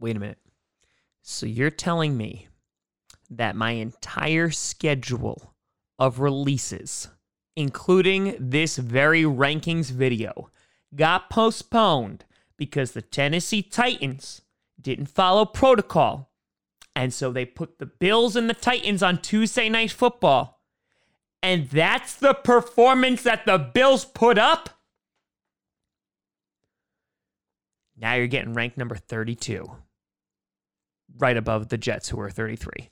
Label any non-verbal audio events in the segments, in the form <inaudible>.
Wait a minute. So you're telling me that my entire schedule of releases, including this very rankings video, got postponed because the Tennessee Titans didn't follow protocol. And so they put the Bills and the Titans on Tuesday Night Football. And that's the performance that the Bills put up? Now you're getting ranked number 32, right above the Jets, who are 33.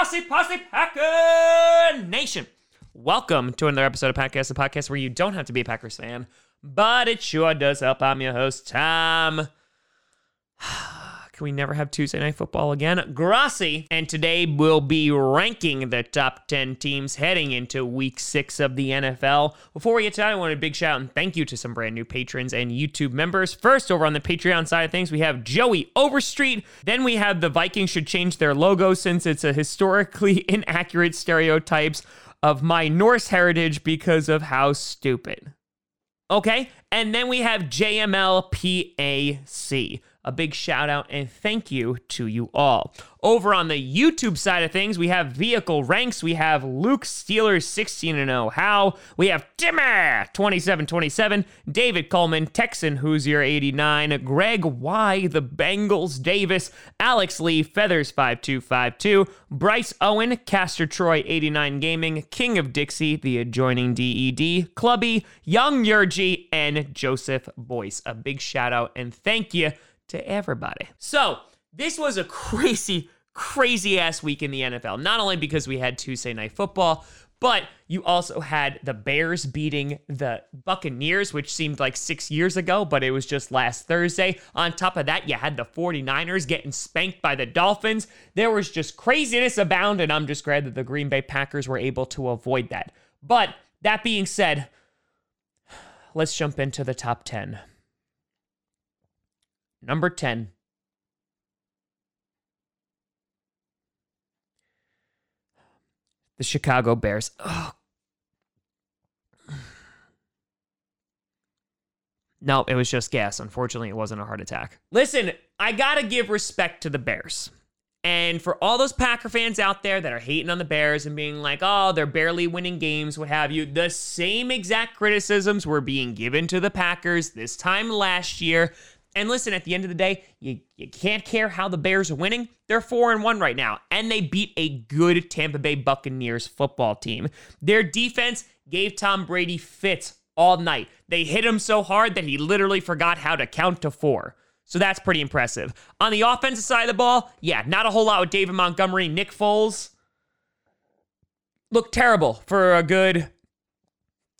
Grossi Posse Packer Nation. Welcome to another episode of Podcast, the podcast where you don't have to be a Packers fan, but it sure does help. I'm your host, Tom. <sighs> Can we never have Tuesday Night Football again? Grossi, and today we'll be ranking the top 10 teams heading into week six of the NFL. Before we get to that, I want a big shout and thank you to some brand new patrons and YouTube members. First, over on the Patreon side of things, we have Joey Overstreet. Then we have the Vikings should change their logo since it's a historically <laughs> inaccurate stereotypes of my Norse heritage because of how stupid. Okay, and then we have JMLPAC a big shout out and thank you to you all. Over on the YouTube side of things, we have vehicle ranks. We have Luke Steelers 16 0 How. We have Timmer 27 27, David Coleman, Texan Hoosier 89, Greg Y, the Bengals Davis, Alex Lee, Feathers 5252, Bryce Owen, Caster Troy 89 Gaming, King of Dixie, the adjoining DED, Clubby, Young Yurgi, and Joseph Boyce. A big shout out and thank you to everybody. So, this was a <laughs> crazy, crazy ass week in the NFL. Not only because we had Tuesday night football, but you also had the Bears beating the Buccaneers, which seemed like six years ago, but it was just last Thursday. On top of that, you had the 49ers getting spanked by the Dolphins. There was just craziness abound, and I'm just glad that the Green Bay Packers were able to avoid that. But that being said, <sighs> let's jump into the top 10. Number 10. The Chicago Bears. Oh. No, it was just gas. Unfortunately, it wasn't a heart attack. Listen, I got to give respect to the Bears. And for all those Packer fans out there that are hating on the Bears and being like, oh, they're barely winning games, what have you, the same exact criticisms were being given to the Packers this time last year. And listen, at the end of the day, you, you can't care how the Bears are winning. They're 4 and 1 right now, and they beat a good Tampa Bay Buccaneers football team. Their defense gave Tom Brady fits all night. They hit him so hard that he literally forgot how to count to 4. So that's pretty impressive. On the offensive side of the ball, yeah, not a whole lot with David Montgomery, Nick Foles looked terrible for a good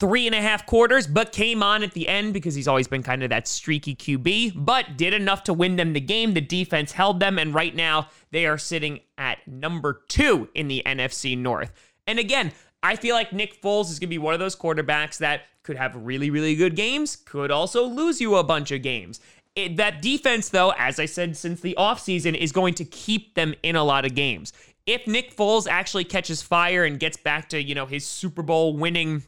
three and a half quarters, but came on at the end because he's always been kind of that streaky QB, but did enough to win them the game. The defense held them, and right now they are sitting at number two in the NFC North. And again, I feel like Nick Foles is going to be one of those quarterbacks that could have really, really good games, could also lose you a bunch of games. It, that defense, though, as I said since the offseason, is going to keep them in a lot of games. If Nick Foles actually catches fire and gets back to, you know, his Super Bowl winning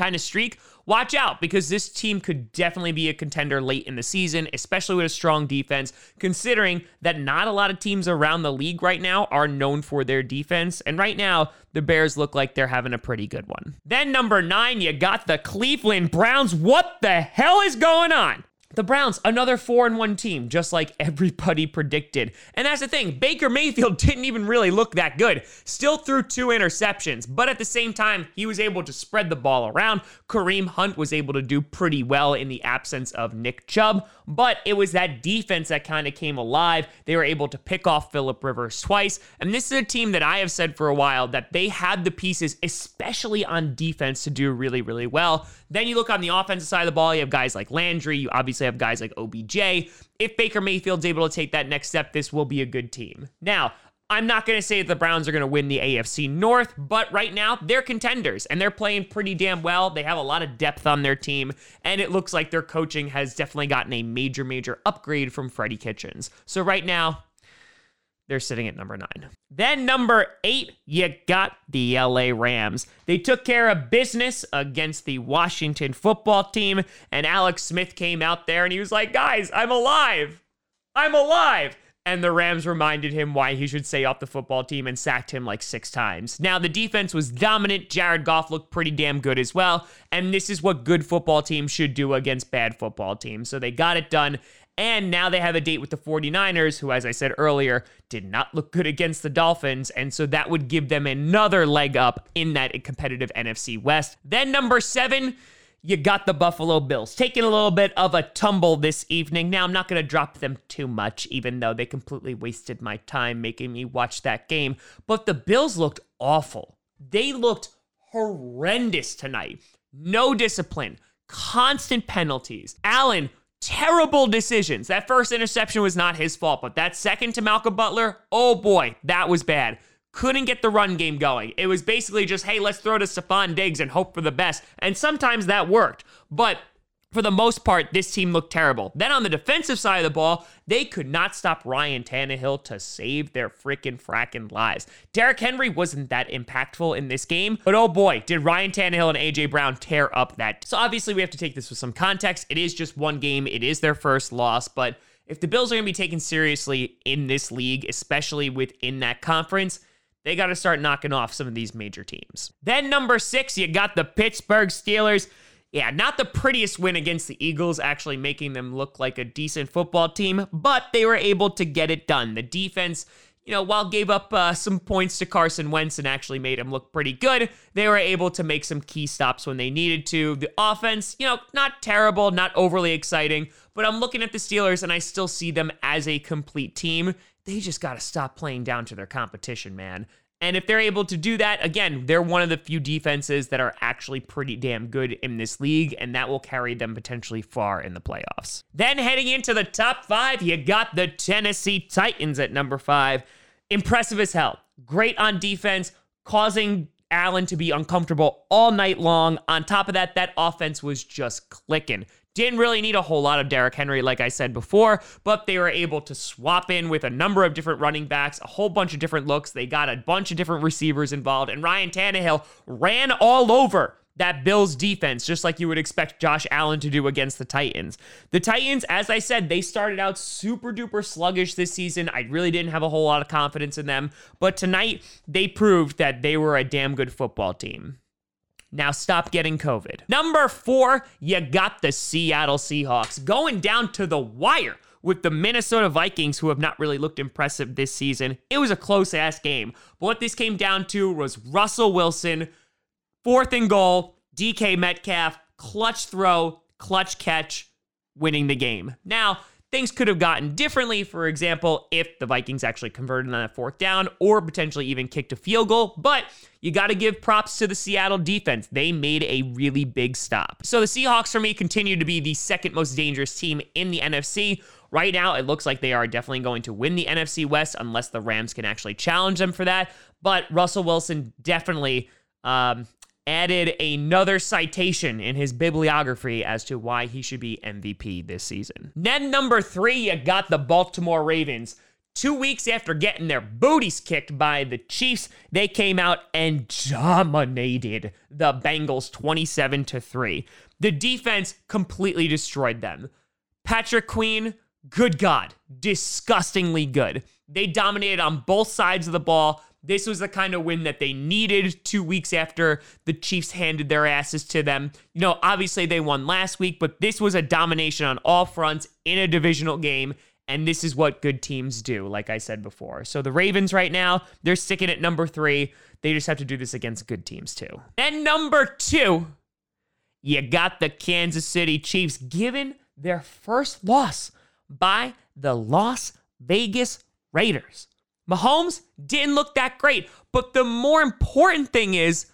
kind of streak, watch out because this team could definitely be a contender late in the season, especially with a strong defense, considering that not a lot of teams around the league right now are known for their defense. And right now, the Bears look like they're having a pretty good one. Then, number nine, you got the Cleveland Browns. What the hell is going on? The Browns, another 4 and 1 team, just like everybody predicted. And that's the thing, Baker Mayfield <laughs> didn't even really look that good. Still threw two interceptions, but at the same time, he was able to spread the ball around. Kareem Hunt was able to do pretty well in the absence of Nick Chubb, but it was that defense that kind of came alive. They were able to pick off Philip Rivers twice. And this is a team that I have said for a while that they had the pieces, especially on defense, to do really, really well. Then you look on the offensive side of the ball, you have guys like Landry, you obviously have guys like OBJ. If Baker Mayfield's able to take that next step, this will be a good team. Now, I'm not going to say that the Browns are going to win the AFC North, but right now they're contenders and they're playing pretty damn well. They have a lot of depth on their team, and it looks like their coaching has definitely gotten a major, major upgrade from Freddie Kitchens. So right now, they're sitting at number nine. Then number eight, you got the LA Rams. They took care of business against the Washington football team, and Alex Smith came out there and he was like, guys, I'm alive. I'm alive. And the Rams reminded him why he should stay off the football team and sacked him like six times. Now, the defense was dominant. Jared Goff looked pretty damn good as well. And this is what good football teams should do against bad football teams. So they got it done. And now they have a date with the 49ers, who, as I said earlier, did not look good against the Dolphins. And so that would give them another leg up in that competitive NFC West. Then, number seven, you got the Buffalo Bills taking a little bit of a tumble this evening. Now, I'm not going to drop them too much, even though they completely wasted my time making me watch that game. But the Bills looked awful. They looked horrendous tonight. No discipline, constant penalties. Allen, terrible decisions. That first interception was not his fault, but that second to Malcolm Butler, oh boy, that was bad couldn't get the run game going. It was basically just, hey, let's throw to Stefon Diggs and hope for the best. And sometimes that worked. But for the most part, this team looked terrible. Then on the defensive side of the ball, they could not stop Ryan Tannehill to save their freaking fracking lives. Derrick Henry wasn't that impactful in this game, but oh boy, did Ryan Tannehill and AJ Brown tear up that. So obviously, we have to take this with some context. It is just one game, it is their first loss, but if the Bills are going to be taken seriously in this league, especially within that conference, they got to start knocking off some of these major teams. Then, number six, you got the Pittsburgh Steelers. Yeah, not the prettiest win against the Eagles, actually making them look like a decent football team, but they were able to get it done. The defense, you know, while gave up uh, some points to Carson Wentz and actually made him look pretty good, they were able to make some key stops when they needed to. The offense, you know, not terrible, not overly exciting, but I'm looking at the Steelers and I still see them as a complete team they just got to stop playing down to their competition, man. And if they're able to do that, again, they're one of the few defenses that are actually pretty damn good in this league, and that will carry them potentially far in the playoffs. Then heading into the top five, you got the Tennessee Titans at number five. Impressive as hell. Great on defense, causing Allen to be uncomfortable all night long. On top of that, that offense was just clicking. Didn't really need a whole lot of Derrick Henry, like I said before, but they were able to swap in with a number of different running backs, a whole bunch of different looks. They got a bunch of different receivers involved, and Ryan Tannehill ran all over that Bills defense, just like you would expect Josh Allen to do against the Titans. The Titans, as I said, they started out super duper sluggish this season. I really didn't have a whole lot of confidence in them, but tonight they proved that they were a damn good football team. Now stop getting COVID. Number four, you got the Seattle Seahawks going down to the wire with the Minnesota Vikings, who have not really looked impressive this season. It was a close ass game. But what this came down to was Russell Wilson, fourth and goal, DK Metcalf, clutch throw, clutch catch, winning the game. Now, Things could have gotten differently, for example, if the Vikings actually converted on that fourth down or potentially even kicked a field goal, but you got to give props to the Seattle defense. They made a really big stop. So the Seahawks, for me, continue to be the second most dangerous team in the NFC. Right now, it looks like they are definitely going to win the NFC West unless the Rams can actually challenge them for that. But Russell Wilson definitely um, added another citation in his bibliography as to why he should be MVP this season. Then, number three, you got the Baltimore Ravens. Two weeks after getting their booties kicked by the Chiefs, they came out and dominated the Bengals 27 to 3. The defense completely destroyed them. Patrick Queen, good God, disgustingly good. They dominated on both sides of the ball. This was the kind of win that they needed two weeks after the Chiefs handed their asses to them. You know, obviously they won last week, but this was a domination on all fronts in a divisional game. And this is what good teams do, like I said before. So the Ravens right now, they're sticking at number three. They just have to do this against good teams too. And number two, you got the Kansas City Chiefs given their first loss by the Las Vegas Raiders. Mahomes didn't look that great. But the more important thing is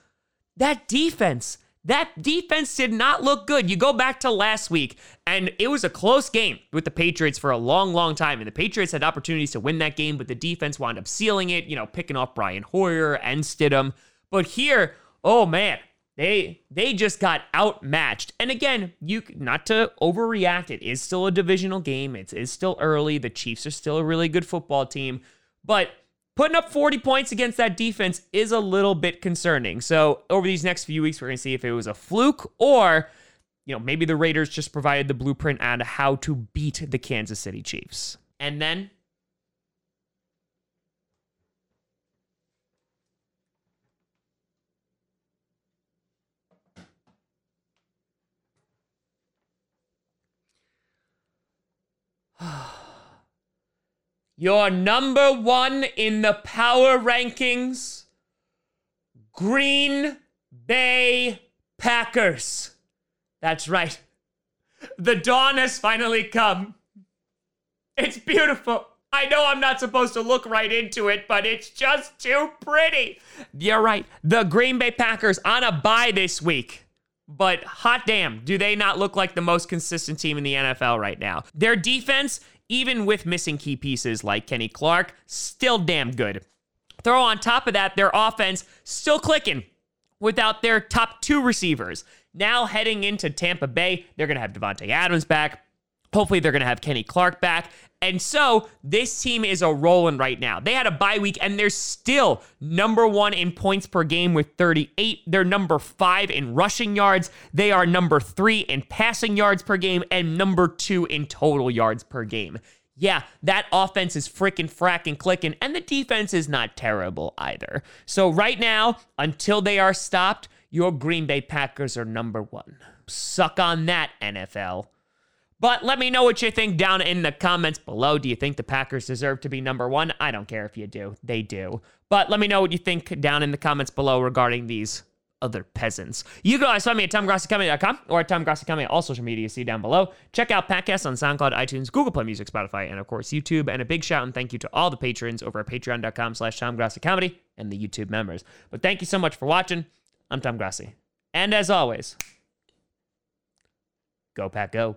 that defense. That defense did not look good. You go back to last week, and it was a close game with the Patriots for a long, long time. And the Patriots had opportunities to win that game, but the defense wound up sealing it, you know, picking off Brian Hoyer and Stidham. But here, oh man, they they just got outmatched. And again, you not to overreact. It is still a divisional game. It is still early. The Chiefs are still a really good football team, but Putting up 40 points against that defense is a little bit concerning. So, over these next few weeks, we're going to see if it was a fluke or, you know, maybe the Raiders just provided the blueprint on how to beat the Kansas City Chiefs. And then <sighs> <sighs> Your number one in the power rankings Green Bay Packers. That's right. The dawn has finally come. It's beautiful. I know I'm not supposed to look right into it, but it's just too pretty. You're right. The Green Bay Packers on a bye this week. But hot damn, do they not look like the most consistent team in the NFL right now? Their defense even with missing key pieces like Kenny Clark, still damn good. Throw on top of that, their offense still clicking without their top two receivers. Now heading into Tampa Bay, they're going to have Davante Adams back. Hopefully, they're going to have Kenny Clark back. And so this team is a rolling right now. They had a bye week and they're still number one in points per game with 38. They're number five in rushing yards. They are number three in passing yards per game and number two in total yards per game. Yeah, that offense is freaking fracking clicking, and the defense is not terrible either. So, right now, until they are stopped, your Green Bay Packers are number one. Suck on that, NFL. But let me know what you think down in the comments below. Do you think the Packers deserve to be number one? I don't care if you do. They do. But let me know what you think down in the comments below regarding these other peasants. You always find me at TomGrossiComedy.com or at TomGrossiComedy, all social media you see down below. Check out podcasts on SoundCloud, iTunes, Google Play Music, Spotify, and of course YouTube. And a big shout and thank you to all the patrons over at patreon.com slash TomGrossiComedy and the YouTube members. But thank you so much for watching. I'm Tom Grossi. And as always, Go Pat, Go.